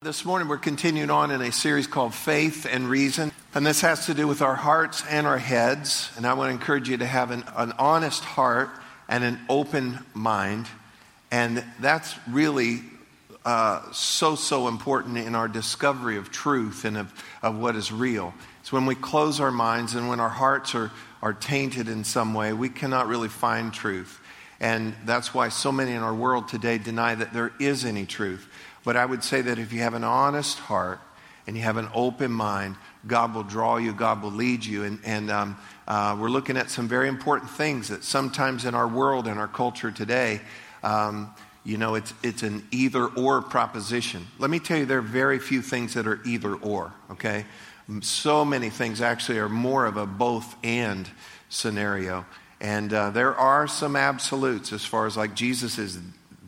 This morning, we're continuing on in a series called Faith and Reason. And this has to do with our hearts and our heads. And I want to encourage you to have an, an honest heart and an open mind. And that's really uh, so, so important in our discovery of truth and of, of what is real. It's when we close our minds and when our hearts are, are tainted in some way, we cannot really find truth. And that's why so many in our world today deny that there is any truth. But I would say that if you have an honest heart and you have an open mind, God will draw you, God will lead you. And, and um, uh, we're looking at some very important things that sometimes in our world and our culture today, um, you know, it's, it's an either or proposition. Let me tell you, there are very few things that are either or, okay? So many things actually are more of a both and scenario. And uh, there are some absolutes as far as like Jesus is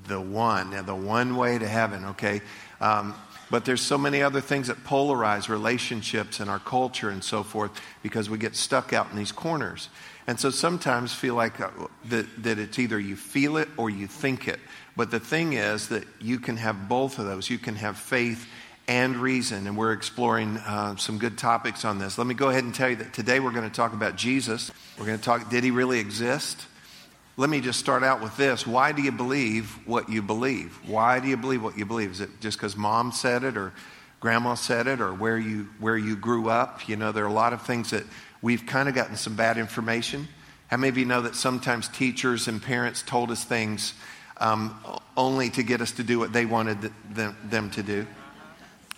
the one, the one way to heaven, okay? Um, but there's so many other things that polarize relationships and our culture and so forth because we get stuck out in these corners. And so sometimes feel like uh, that, that it's either you feel it or you think it. But the thing is that you can have both of those. You can have faith and reason. And we're exploring uh, some good topics on this. Let me go ahead and tell you that today we're going to talk about Jesus. We're going to talk, did he really exist? Let me just start out with this. Why do you believe what you believe? Why do you believe what you believe? Is it just because mom said it or grandma said it or where you, where you grew up? You know, there are a lot of things that we've kind of gotten some bad information. How many of you know that sometimes teachers and parents told us things um, only to get us to do what they wanted them, them to do?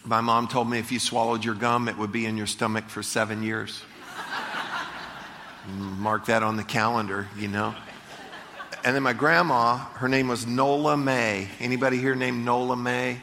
My mom told me if you swallowed your gum, it would be in your stomach for seven years. Mark that on the calendar, you know. And then my grandma, her name was Nola May. Anybody here named Nola May?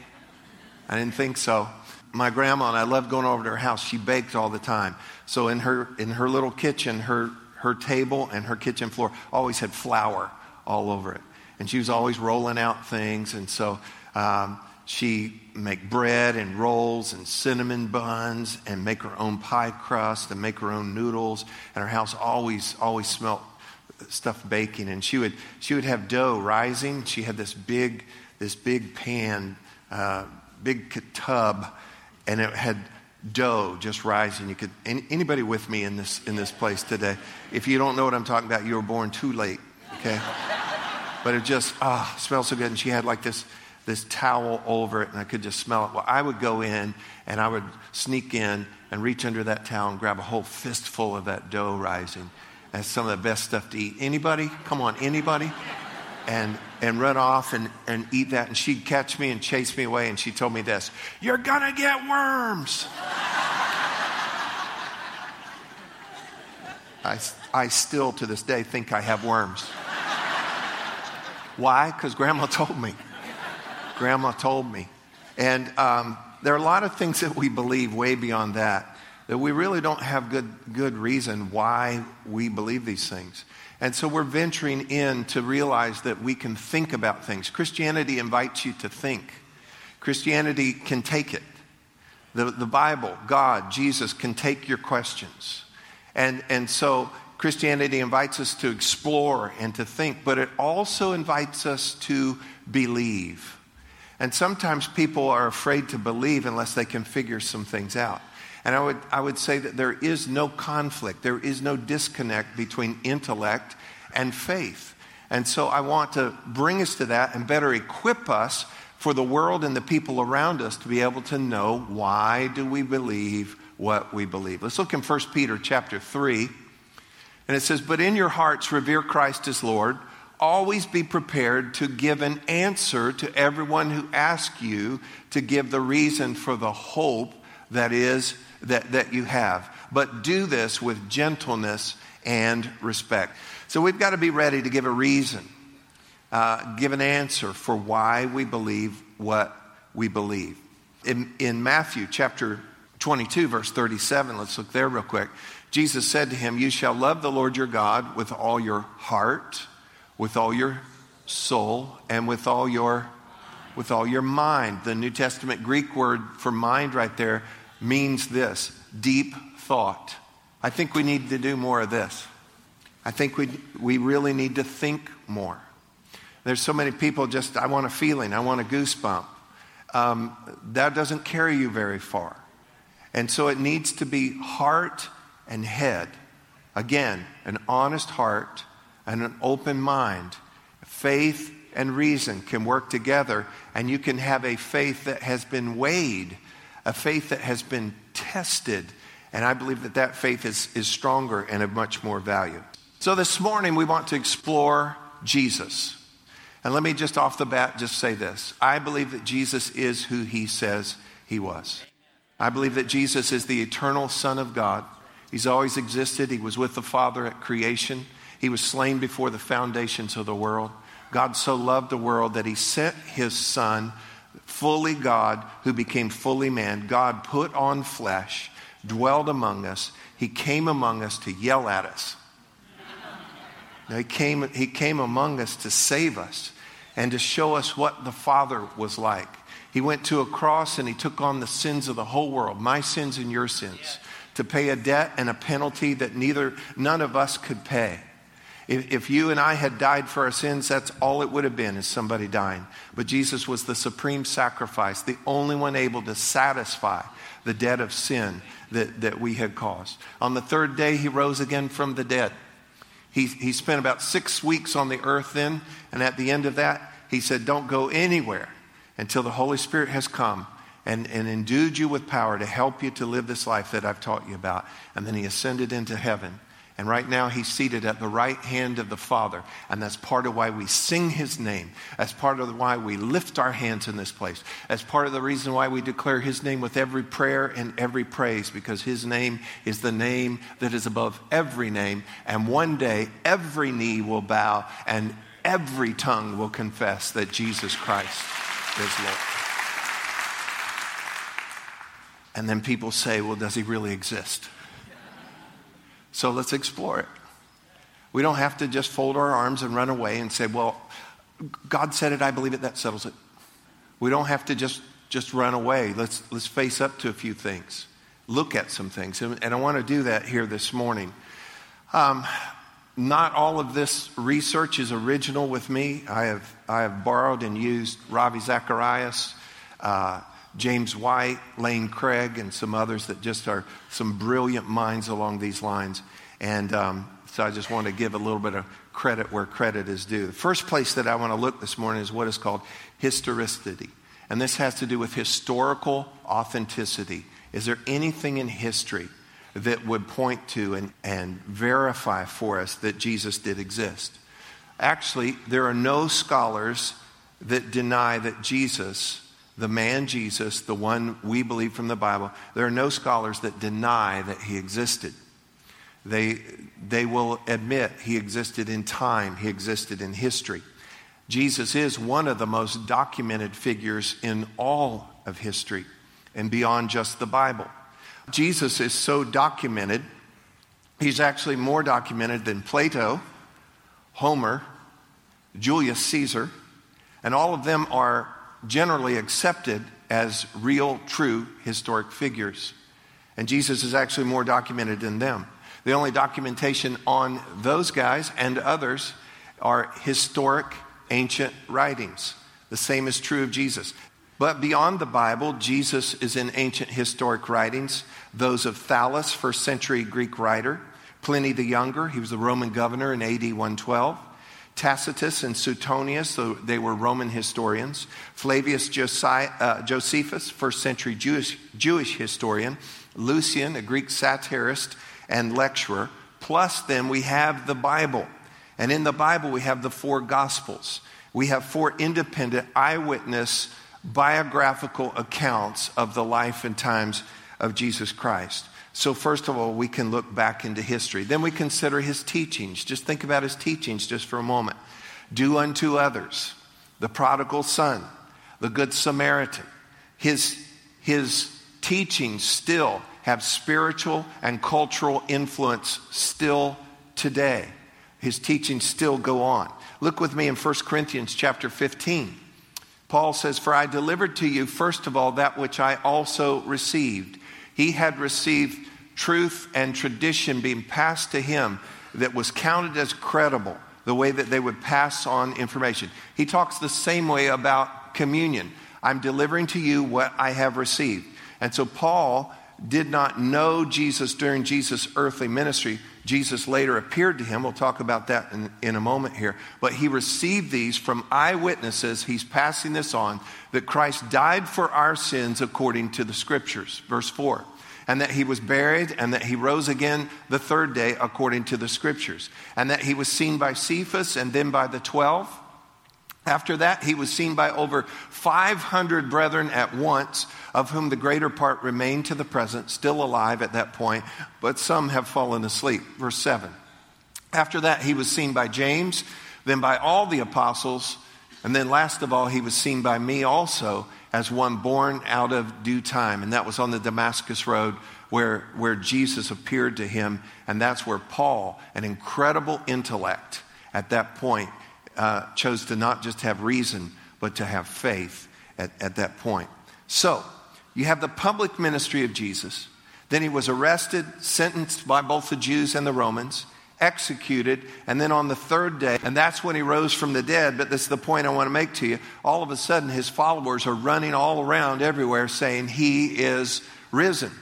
I didn't think so. My grandma and I loved going over to her house. She baked all the time. So in her in her little kitchen, her her table and her kitchen floor always had flour all over it, and she was always rolling out things. And so um, she make bread and rolls and cinnamon buns and make her own pie crust and make her own noodles. And her house always always smelled stuff baking, and she would she would have dough rising. She had this big this big pan, uh, big tub, and it had dough just rising. You could anybody with me in this in this place today? If you don't know what I'm talking about, you were born too late. Okay, but it just ah smells so good. And she had like this this towel over it, and I could just smell it. Well, I would go in and I would sneak in and reach under that towel and grab a whole fistful of that dough rising. That's some of the best stuff to eat. Anybody? Come on, anybody? And, and run off and, and eat that. And she'd catch me and chase me away. And she told me this You're going to get worms. I, I still, to this day, think I have worms. Why? Because grandma told me. Grandma told me. And um, there are a lot of things that we believe way beyond that that we really don't have good, good reason why we believe these things. And so we're venturing in to realize that we can think about things. Christianity invites you to think, Christianity can take it. The, the Bible, God, Jesus can take your questions. And, and so Christianity invites us to explore and to think, but it also invites us to believe. And sometimes people are afraid to believe unless they can figure some things out. And I would, I would say that there is no conflict, there is no disconnect between intellect and faith. And so I want to bring us to that and better equip us for the world and the people around us to be able to know why do we believe what we believe. Let's look in 1 Peter chapter 3. And it says, But in your hearts revere Christ as Lord. Always be prepared to give an answer to everyone who asks you to give the reason for the hope that is that, that you have. But do this with gentleness and respect. So we've got to be ready to give a reason, uh, give an answer for why we believe what we believe. In, in Matthew chapter 22, verse 37, let's look there real quick. Jesus said to him, You shall love the Lord your God with all your heart, with all your soul, and with all your with all your mind. The New Testament Greek word for mind right there means this deep thought. I think we need to do more of this. I think we, we really need to think more. There's so many people just, I want a feeling, I want a goosebump. um, that doesn't carry you very far. And so it needs to be heart and head. Again, an honest heart and an open mind. Faith and reason can work together, and you can have a faith that has been weighed, a faith that has been tested. And I believe that that faith is, is stronger and of much more value. So this morning, we want to explore Jesus. And let me just off the bat just say this I believe that Jesus is who he says he was. I believe that Jesus is the eternal Son of God. He's always existed. He was with the Father at creation. He was slain before the foundations of the world. God so loved the world that he sent his Son, fully God, who became fully man. God put on flesh, dwelled among us. He came among us to yell at us. Now, he, came, he came among us to save us and to show us what the Father was like. He went to a cross and he took on the sins of the whole world, my sins and your sins, to pay a debt and a penalty that neither none of us could pay. If, if you and I had died for our sins, that's all it would have been is somebody dying. But Jesus was the supreme sacrifice, the only one able to satisfy the debt of sin that, that we had caused. On the third day, he rose again from the dead. He, he spent about six weeks on the earth then, and at the end of that, he said, Don't go anywhere until the Holy Spirit has come and, and endued you with power to help you to live this life that I've taught you about. And then he ascended into heaven. And right now, he's seated at the right hand of the Father. And that's part of why we sing his name. That's part of why we lift our hands in this place. That's part of the reason why we declare his name with every prayer and every praise, because his name is the name that is above every name. And one day, every knee will bow and every tongue will confess that Jesus Christ is Lord. And then people say, well, does he really exist? So let's explore it. We don't have to just fold our arms and run away and say, well, God said it, I believe it, that settles it. We don't have to just, just run away. Let's, let's face up to a few things, look at some things. And, and I want to do that here this morning. Um, not all of this research is original with me. I have, I have borrowed and used Ravi Zacharias, uh, James White, Lane Craig, and some others that just are some brilliant minds along these lines. And um, so I just want to give a little bit of credit where credit is due. The first place that I want to look this morning is what is called historicity. And this has to do with historical authenticity. Is there anything in history that would point to and, and verify for us that Jesus did exist? Actually, there are no scholars that deny that Jesus the man Jesus, the one we believe from the Bible, there are no scholars that deny that he existed. They, they will admit he existed in time, he existed in history. Jesus is one of the most documented figures in all of history and beyond just the Bible. Jesus is so documented, he's actually more documented than Plato, Homer, Julius Caesar, and all of them are generally accepted as real, true historic figures. And Jesus is actually more documented than them. The only documentation on those guys and others are historic, ancient writings. The same is true of Jesus. But beyond the Bible, Jesus is in ancient historic writings, those of Thallus, first century Greek writer, Pliny the Younger, he was the Roman governor in AD 112. Tacitus and Suetonius, they were Roman historians. Flavius uh, Josephus, first century Jewish, Jewish historian. Lucian, a Greek satirist and lecturer. Plus, then we have the Bible. And in the Bible, we have the four Gospels. We have four independent eyewitness biographical accounts of the life and times of Jesus Christ. So, first of all, we can look back into history. Then we consider his teachings. Just think about his teachings just for a moment. Do unto others, the prodigal son, the good Samaritan. His, his teachings still have spiritual and cultural influence still today. His teachings still go on. Look with me in 1 Corinthians chapter 15. Paul says, For I delivered to you, first of all, that which I also received he had received truth and tradition being passed to him that was counted as credible, the way that they would pass on information. He talks the same way about communion. I'm delivering to you what I have received. And so Paul did not know Jesus during Jesus' earthly ministry. Jesus later appeared to him. We'll talk about that in, in a moment here. But he received these from eyewitnesses. He's passing this on that Christ died for our sins according to the scriptures. Verse 4 and that he was buried, and that he rose again the third day according to the scriptures, and that he was seen by Cephas and then by the twelve. After that, he was seen by over 500 brethren at once, of whom the greater part remain to the present, still alive at that point, but some have fallen asleep. Verse 7. After that, he was seen by James, then by all the apostles, and then last of all, he was seen by me also as one born out of due time. And that was on the Damascus Road where, where Jesus appeared to him. And that's where Paul, an incredible intellect at that point, uh, chose to not just have reason, but to have faith at, at that point. So, you have the public ministry of Jesus. Then he was arrested, sentenced by both the Jews and the Romans executed, and then on the third day, and that's when he rose from the dead. But this is the point I want to make to you. All of a sudden, his followers are running all around everywhere saying, He is risen.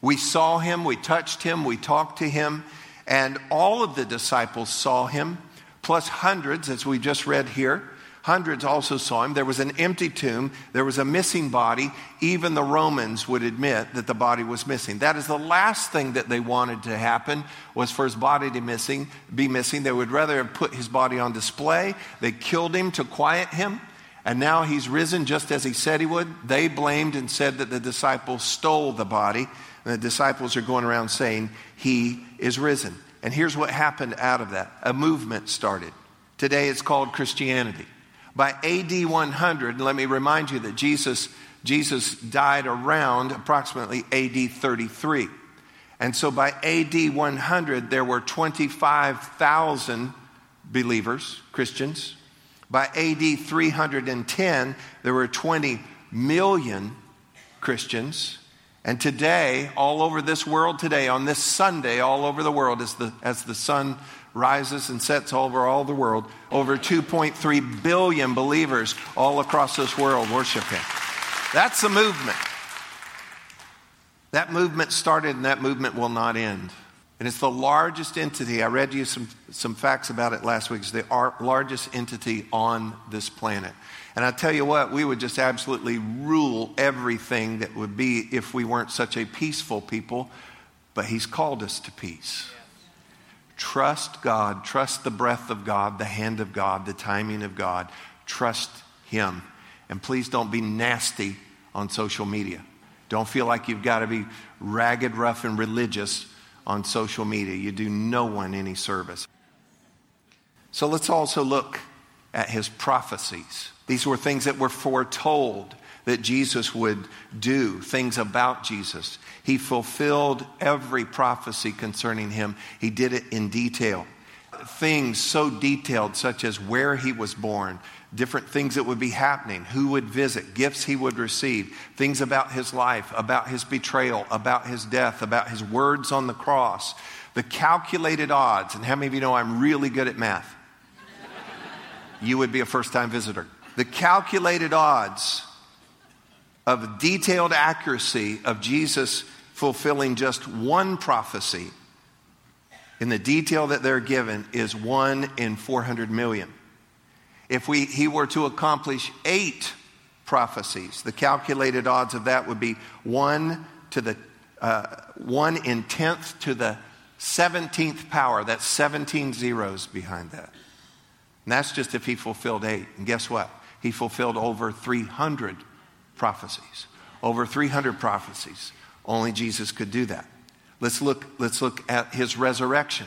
We saw him, we touched him, we talked to him, and all of the disciples saw him, plus hundreds, as we just read here. Hundreds also saw him. There was an empty tomb. There was a missing body. Even the Romans would admit that the body was missing. That is the last thing that they wanted to happen was for his body to missing, be missing. They would rather have put his body on display. They killed him to quiet him. And now he's risen just as he said he would. They blamed and said that the disciples stole the body. And the disciples are going around saying, He is risen. And here's what happened out of that a movement started. Today it's called Christianity. By AD 100, let me remind you that Jesus, Jesus died around approximately AD 33. And so by AD 100, there were 25,000 believers, Christians. By AD 310, there were 20 million Christians. And today, all over this world today, on this Sunday, all over the world, as the, as the sun rises and sets over all the world. Over 2.3 billion believers all across this world worship Him. That's the movement. That movement started and that movement will not end. And it's the largest entity. I read you some, some facts about it last week. It's the largest entity on this planet. And I tell you what, we would just absolutely rule everything that would be if we weren't such a peaceful people. But He's called us to peace. Trust God, trust the breath of God, the hand of God, the timing of God. Trust Him. And please don't be nasty on social media. Don't feel like you've got to be ragged, rough, and religious on social media. You do no one any service. So let's also look at his prophecies. These were things that were foretold that Jesus would do, things about Jesus. He fulfilled every prophecy concerning him, he did it in detail. Things so detailed, such as where he was born, different things that would be happening, who would visit, gifts he would receive, things about his life, about his betrayal, about his death, about his words on the cross, the calculated odds. And how many of you know I'm really good at math? You would be a first time visitor. The calculated odds of detailed accuracy of Jesus fulfilling just one prophecy in the detail that they're given is one in 400 million. If we, he were to accomplish eight prophecies, the calculated odds of that would be one to the uh, one in tenth to the 17th power. That's 17 zeros behind that. And that's just if he fulfilled eight. And guess what? He fulfilled over 300 prophecies. Over 300 prophecies. Only Jesus could do that. Let's look, let's look at his resurrection.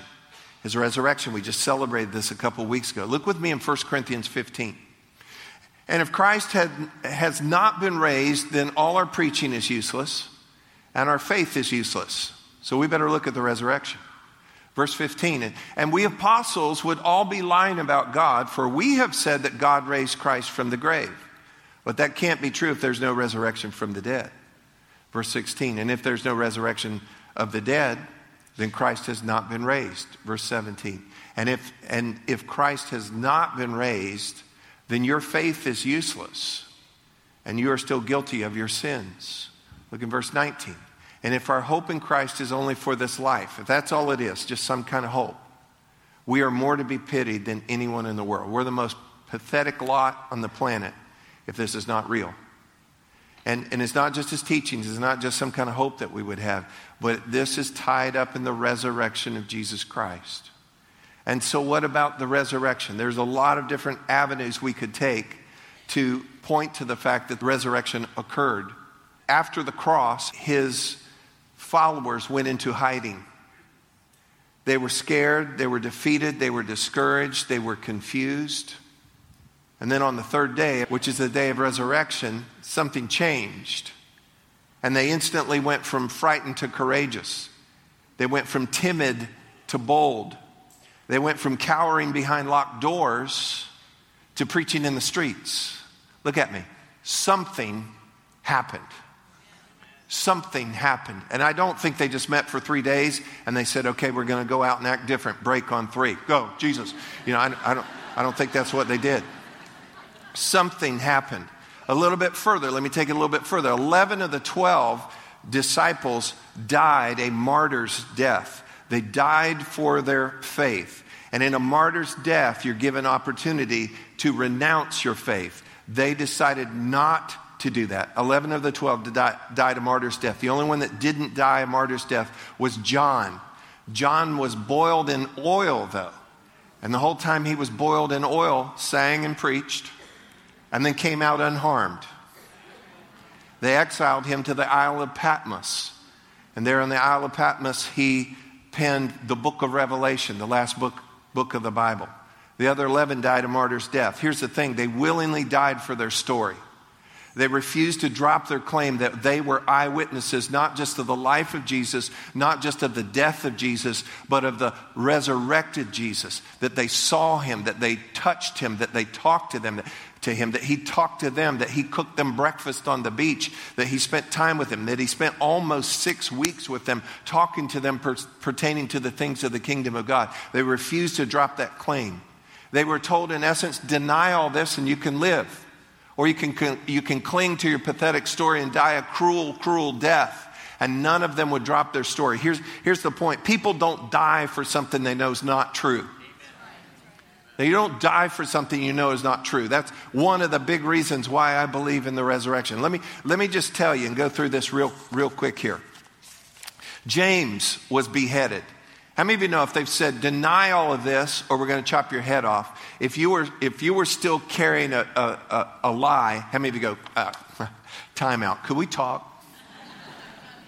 His resurrection, we just celebrated this a couple weeks ago. Look with me in 1 Corinthians 15. And if Christ had, has not been raised, then all our preaching is useless and our faith is useless. So we better look at the resurrection. Verse 15, and, and we apostles would all be lying about God, for we have said that God raised Christ from the grave. But that can't be true if there's no resurrection from the dead. Verse 16, and if there's no resurrection of the dead, then Christ has not been raised. Verse 17, and if, and if Christ has not been raised, then your faith is useless and you are still guilty of your sins. Look in verse 19. And if our hope in Christ is only for this life, if that's all it is, just some kind of hope, we are more to be pitied than anyone in the world. We're the most pathetic lot on the planet if this is not real. And, and it's not just his teachings, it's not just some kind of hope that we would have, but this is tied up in the resurrection of Jesus Christ. And so, what about the resurrection? There's a lot of different avenues we could take to point to the fact that the resurrection occurred. After the cross, his followers went into hiding. They were scared, they were defeated, they were discouraged, they were confused. And then on the third day, which is the day of resurrection, something changed. And they instantly went from frightened to courageous. They went from timid to bold. They went from cowering behind locked doors to preaching in the streets. Look at me. Something happened. Something happened. And I don't think they just met for three days and they said, okay, we're going to go out and act different. Break on three. Go, Jesus. You know, I, I, don't, I don't think that's what they did something happened. A little bit further, let me take it a little bit further. 11 of the 12 disciples died a martyr's death. They died for their faith. And in a martyr's death, you're given opportunity to renounce your faith. They decided not to do that. 11 of the 12 died a martyr's death. The only one that didn't die a martyr's death was John. John was boiled in oil, though. And the whole time he was boiled in oil, sang and preached and then came out unharmed. They exiled him to the Isle of Patmos. And there on the Isle of Patmos, he penned the book of Revelation, the last book, book of the Bible. The other 11 died a martyr's death. Here's the thing they willingly died for their story. They refused to drop their claim that they were eyewitnesses, not just of the life of Jesus, not just of the death of Jesus, but of the resurrected Jesus. That they saw him, that they touched him, that they talked to them, to him, that he talked to them, that he cooked them breakfast on the beach, that he spent time with them, that he spent almost six weeks with them, talking to them per- pertaining to the things of the kingdom of God. They refused to drop that claim. They were told, in essence, deny all this and you can live. Or you can, you can cling to your pathetic story and die a cruel, cruel death. And none of them would drop their story. Here's, here's the point people don't die for something they know is not true. Now, you don't die for something you know is not true. That's one of the big reasons why I believe in the resurrection. Let me, let me just tell you and go through this real, real quick here. James was beheaded. How many of you know if they've said, deny all of this or we're going to chop your head off, if you were, if you were still carrying a, a, a, a lie, how many of you go, uh, time out? Could we talk?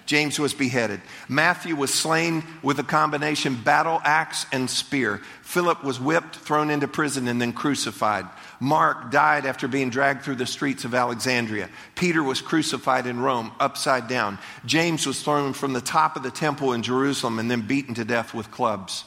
James was beheaded. Matthew was slain with a combination battle axe and spear. Philip was whipped, thrown into prison, and then crucified. Mark died after being dragged through the streets of Alexandria. Peter was crucified in Rome, upside down. James was thrown from the top of the temple in Jerusalem and then beaten to death with clubs.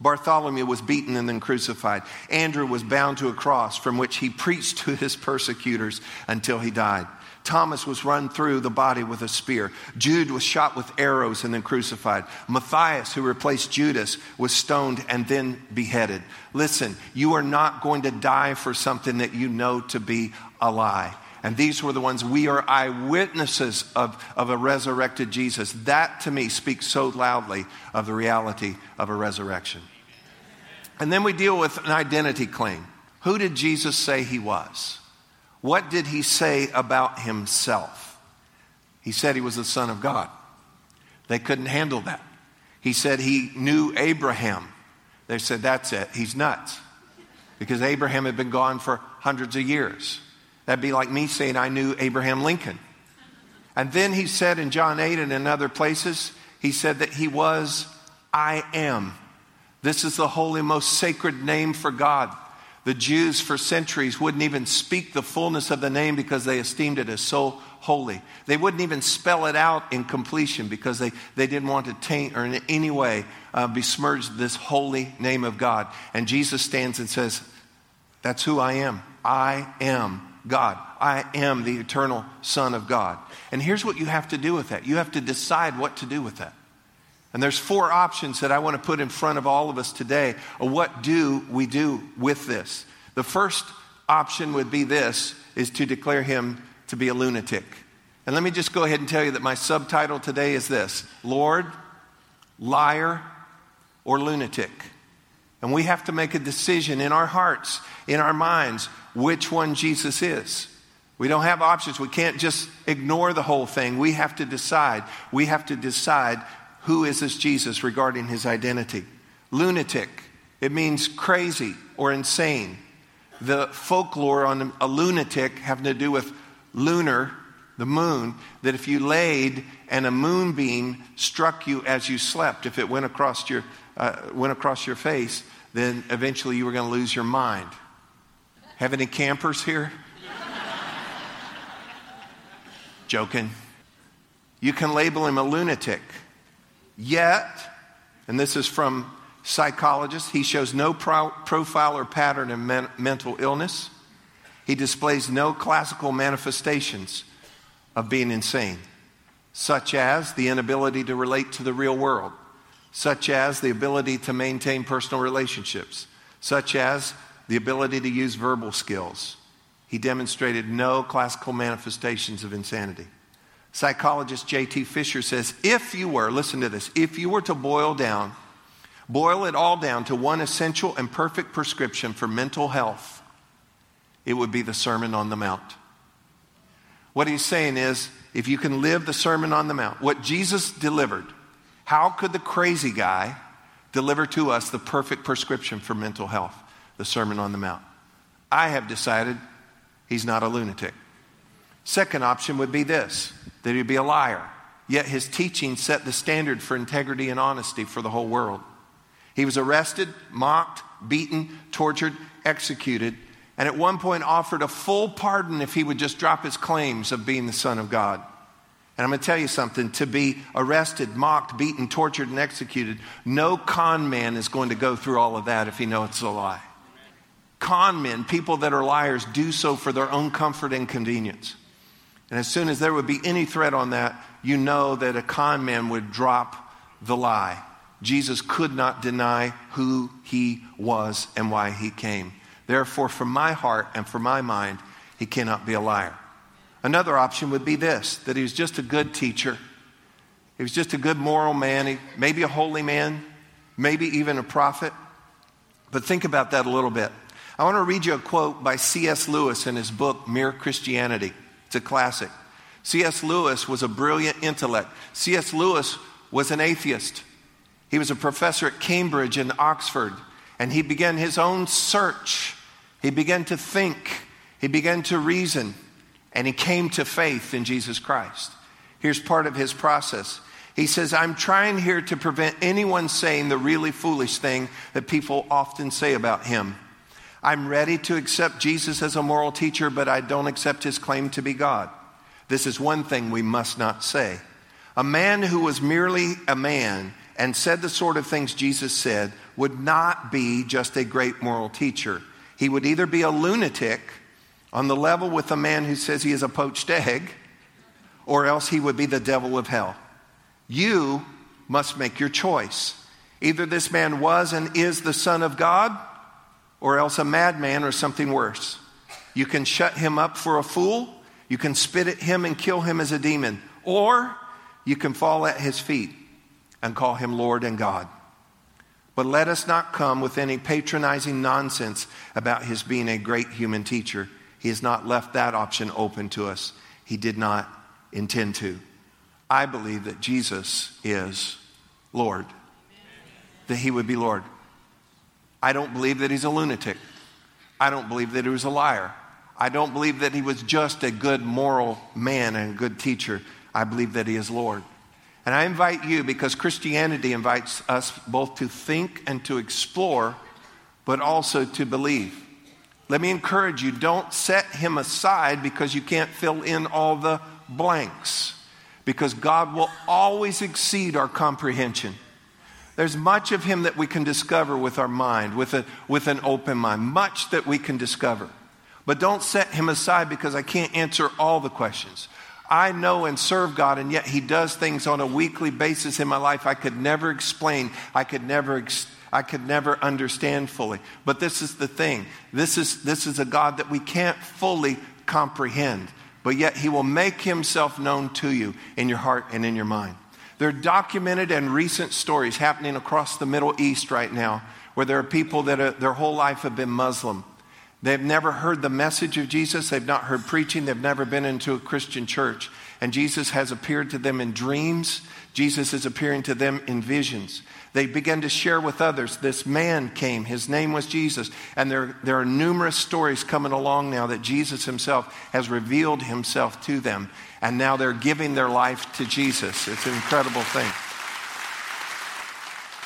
Bartholomew was beaten and then crucified. Andrew was bound to a cross from which he preached to his persecutors until he died. Thomas was run through the body with a spear. Jude was shot with arrows and then crucified. Matthias, who replaced Judas, was stoned and then beheaded. Listen, you are not going to die for something that you know to be a lie. And these were the ones we are eyewitnesses of, of a resurrected Jesus. That to me speaks so loudly of the reality of a resurrection. And then we deal with an identity claim. Who did Jesus say he was? What did he say about himself? He said he was the Son of God. They couldn't handle that. He said he knew Abraham. They said, that's it. He's nuts. Because Abraham had been gone for hundreds of years. That'd be like me saying I knew Abraham Lincoln. And then he said in John 8 and in other places, he said that he was I am. This is the holy, most sacred name for God. The Jews for centuries wouldn't even speak the fullness of the name because they esteemed it as so holy. They wouldn't even spell it out in completion because they, they didn't want to taint or in any way uh, besmirch this holy name of God. And Jesus stands and says, That's who I am. I am God. I am the eternal Son of God. And here's what you have to do with that you have to decide what to do with that. And there's four options that I want to put in front of all of us today. What do we do with this? The first option would be this is to declare him to be a lunatic. And let me just go ahead and tell you that my subtitle today is this Lord, liar, or lunatic. And we have to make a decision in our hearts, in our minds, which one Jesus is. We don't have options. We can't just ignore the whole thing. We have to decide. We have to decide who is this Jesus regarding his identity. Lunatic, it means crazy or insane. The folklore on a lunatic having to do with lunar, the moon, that if you laid and a moonbeam struck you as you slept, if it went across your, uh, went across your face, then eventually you were going to lose your mind. Have any campers here? Joking. You can label him a lunatic. Yet, and this is from psychologists, he shows no pro- profile or pattern of men- mental illness. He displays no classical manifestations of being insane, such as the inability to relate to the real world, such as the ability to maintain personal relationships, such as the ability to use verbal skills. He demonstrated no classical manifestations of insanity. Psychologist J.T. Fisher says if you were, listen to this, if you were to boil down, boil it all down to one essential and perfect prescription for mental health, it would be the Sermon on the Mount. What he's saying is if you can live the Sermon on the Mount, what Jesus delivered, how could the crazy guy deliver to us the perfect prescription for mental health? The Sermon on the Mount. I have decided he's not a lunatic. Second option would be this that he'd be a liar. Yet his teaching set the standard for integrity and honesty for the whole world. He was arrested, mocked, beaten, tortured, executed, and at one point offered a full pardon if he would just drop his claims of being the Son of God. And I'm going to tell you something to be arrested, mocked, beaten, tortured, and executed, no con man is going to go through all of that if he knows it's a lie. Con men, people that are liars, do so for their own comfort and convenience. And as soon as there would be any threat on that, you know that a con man would drop the lie. Jesus could not deny who he was and why he came. Therefore, from my heart and from my mind, he cannot be a liar. Another option would be this that he was just a good teacher. He was just a good moral man, he, maybe a holy man, maybe even a prophet. But think about that a little bit. I want to read you a quote by C.S. Lewis in his book, Mere Christianity. It's a classic. C.S. Lewis was a brilliant intellect. C.S. Lewis was an atheist. He was a professor at Cambridge and Oxford, and he began his own search. He began to think, he began to reason, and he came to faith in Jesus Christ. Here's part of his process. He says, I'm trying here to prevent anyone saying the really foolish thing that people often say about him. I'm ready to accept Jesus as a moral teacher, but I don't accept his claim to be God. This is one thing we must not say. A man who was merely a man and said the sort of things Jesus said would not be just a great moral teacher. He would either be a lunatic on the level with a man who says he is a poached egg, or else he would be the devil of hell. You must make your choice. Either this man was and is the Son of God, or else a madman or something worse. You can shut him up for a fool, you can spit at him and kill him as a demon, or you can fall at his feet and call him Lord and God. But let us not come with any patronizing nonsense about his being a great human teacher. He has not left that option open to us. He did not intend to. I believe that Jesus is Lord, that he would be Lord. I don't believe that he's a lunatic. I don't believe that he was a liar. I don't believe that he was just a good moral man and a good teacher. I believe that he is Lord. And I invite you, because Christianity invites us both to think and to explore, but also to believe. Let me encourage you don't set him aside because you can't fill in all the blanks, because God will always exceed our comprehension. There's much of him that we can discover with our mind, with, a, with an open mind, much that we can discover. But don't set him aside because I can't answer all the questions. I know and serve God, and yet He does things on a weekly basis in my life I could never explain. I could never, I could never understand fully. But this is the thing. This is, this is a God that we can't fully comprehend. but yet he will make himself known to you in your heart and in your mind. There are documented and recent stories happening across the Middle East right now where there are people that are, their whole life have been Muslim. They've never heard the message of Jesus, they've not heard preaching, they've never been into a Christian church. And Jesus has appeared to them in dreams, Jesus is appearing to them in visions. They begin to share with others. This man came, his name was Jesus. And there, there are numerous stories coming along now that Jesus himself has revealed himself to them. And now they're giving their life to Jesus. It's an incredible thing.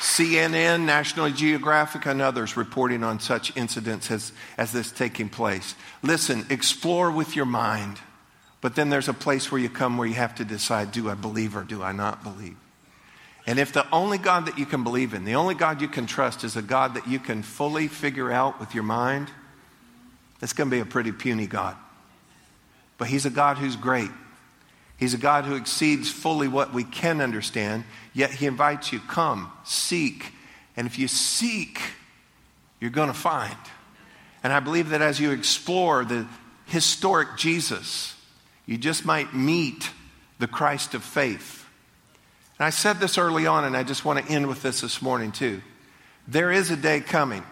CNN, National Geographic, and others reporting on such incidents as, as this taking place. Listen, explore with your mind, but then there's a place where you come where you have to decide do I believe or do I not believe? And if the only God that you can believe in, the only God you can trust is a God that you can fully figure out with your mind, that's going to be a pretty puny God. But He's a God who's great. He's a God who exceeds fully what we can understand, yet He invites you, come, seek. And if you seek, you're going to find. And I believe that as you explore the historic Jesus, you just might meet the Christ of faith. And I said this early on, and I just want to end with this this morning, too. There is a day coming.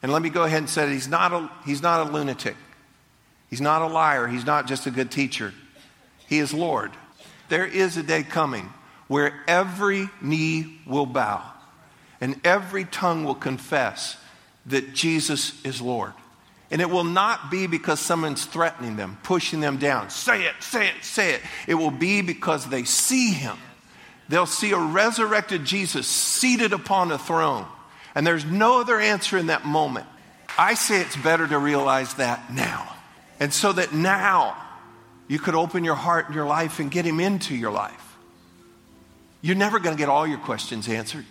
And let me go ahead and say that he's not a, he's not a lunatic. He's not a liar. He's not just a good teacher. He is Lord. There is a day coming where every knee will bow and every tongue will confess that Jesus is Lord. And it will not be because someone's threatening them, pushing them down. Say it, say it, say it. It will be because they see him. They'll see a resurrected Jesus seated upon a throne. And there's no other answer in that moment. I say it's better to realize that now. And so that now you could open your heart and your life and get Him into your life. You're never going to get all your questions answered,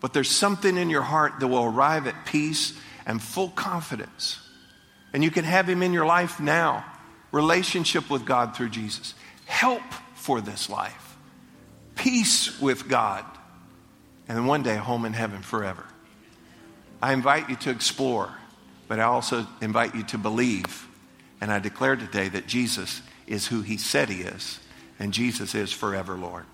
but there's something in your heart that will arrive at peace and full confidence. And you can have Him in your life now. Relationship with God through Jesus, help for this life, peace with God, and then one day home in heaven forever. I invite you to explore, but I also invite you to believe. And I declare today that Jesus is who he said he is, and Jesus is forever Lord.